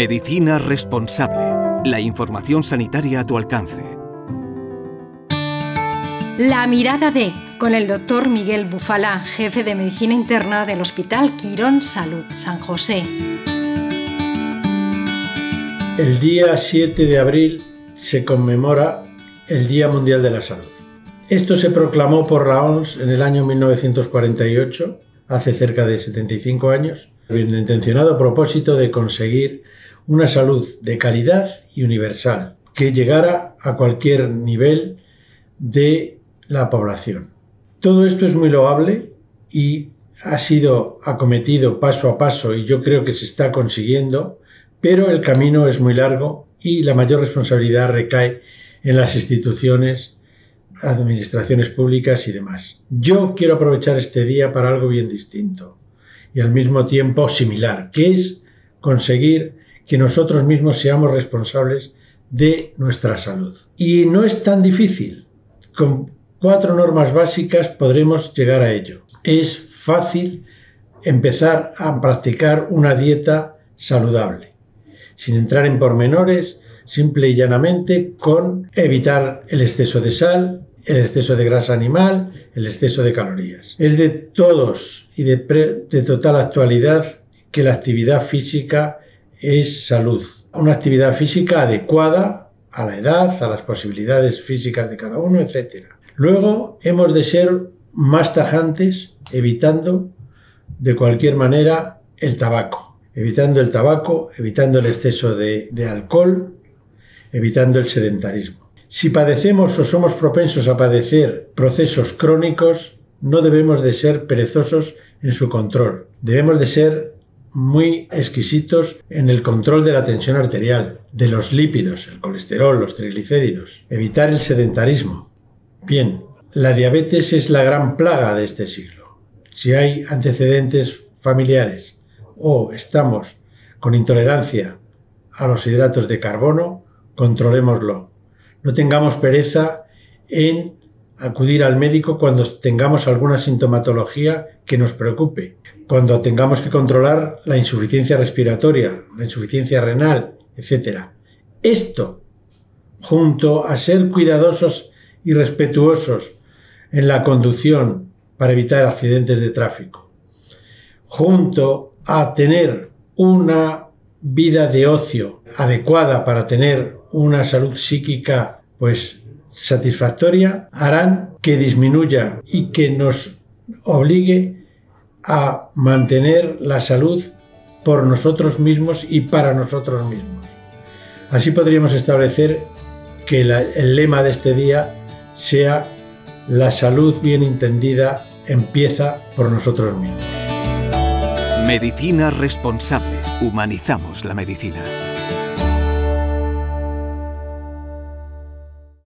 Medicina responsable. La información sanitaria a tu alcance. La mirada de, con el doctor Miguel Bufala, jefe de medicina interna del Hospital Quirón Salud San José. El día 7 de abril se conmemora el Día Mundial de la Salud. Esto se proclamó por la OMS en el año 1948, hace cerca de 75 años, bien intencionado propósito de conseguir una salud de calidad y universal, que llegara a cualquier nivel de la población. Todo esto es muy loable y ha sido acometido paso a paso y yo creo que se está consiguiendo, pero el camino es muy largo y la mayor responsabilidad recae en las instituciones administraciones públicas y demás. Yo quiero aprovechar este día para algo bien distinto y al mismo tiempo similar, que es conseguir que nosotros mismos seamos responsables de nuestra salud. Y no es tan difícil. Con cuatro normas básicas podremos llegar a ello. Es fácil empezar a practicar una dieta saludable, sin entrar en pormenores, simple y llanamente con evitar el exceso de sal, el exceso de grasa animal, el exceso de calorías. Es de todos y de, total actualidad que la actividad física es salud. Una actividad física adecuada a la edad, a las posibilidades físicas de cada uno, etc. Luego hemos de ser más tajantes evitando de cualquier manera el tabaco. Evitando el tabaco, evitando el exceso de alcohol, evitando el sedentarismo. Si padecemos o somos propensos a padecer procesos crónicos, no debemos de ser perezosos en su control. Debemos de ser muy exquisitos en el control de la tensión arterial, de los lípidos, el colesterol, los triglicéridos, evitar el sedentarismo. Bien, la diabetes es la gran plaga de este siglo. Si hay antecedentes familiares o estamos con intolerancia a los hidratos de carbono, controlémoslo. No tengamos pereza en acudir al médico cuando tengamos alguna sintomatología que nos preocupe, cuando tengamos que controlar la insuficiencia respiratoria, la insuficiencia renal, etc. Esto, junto a ser cuidadosos y respetuosos en la conducción para evitar accidentes de tráfico, junto a tener una vida de ocio adecuada para tener una salud psíquica pues satisfactoria harán que disminuya y que nos obligue a mantener la salud por nosotros mismos y para nosotros mismos. Así podríamos establecer que el lema de este día sea la salud bien entendida empieza por nosotros mismos. Medicina responsable. Humanizamos la medicina.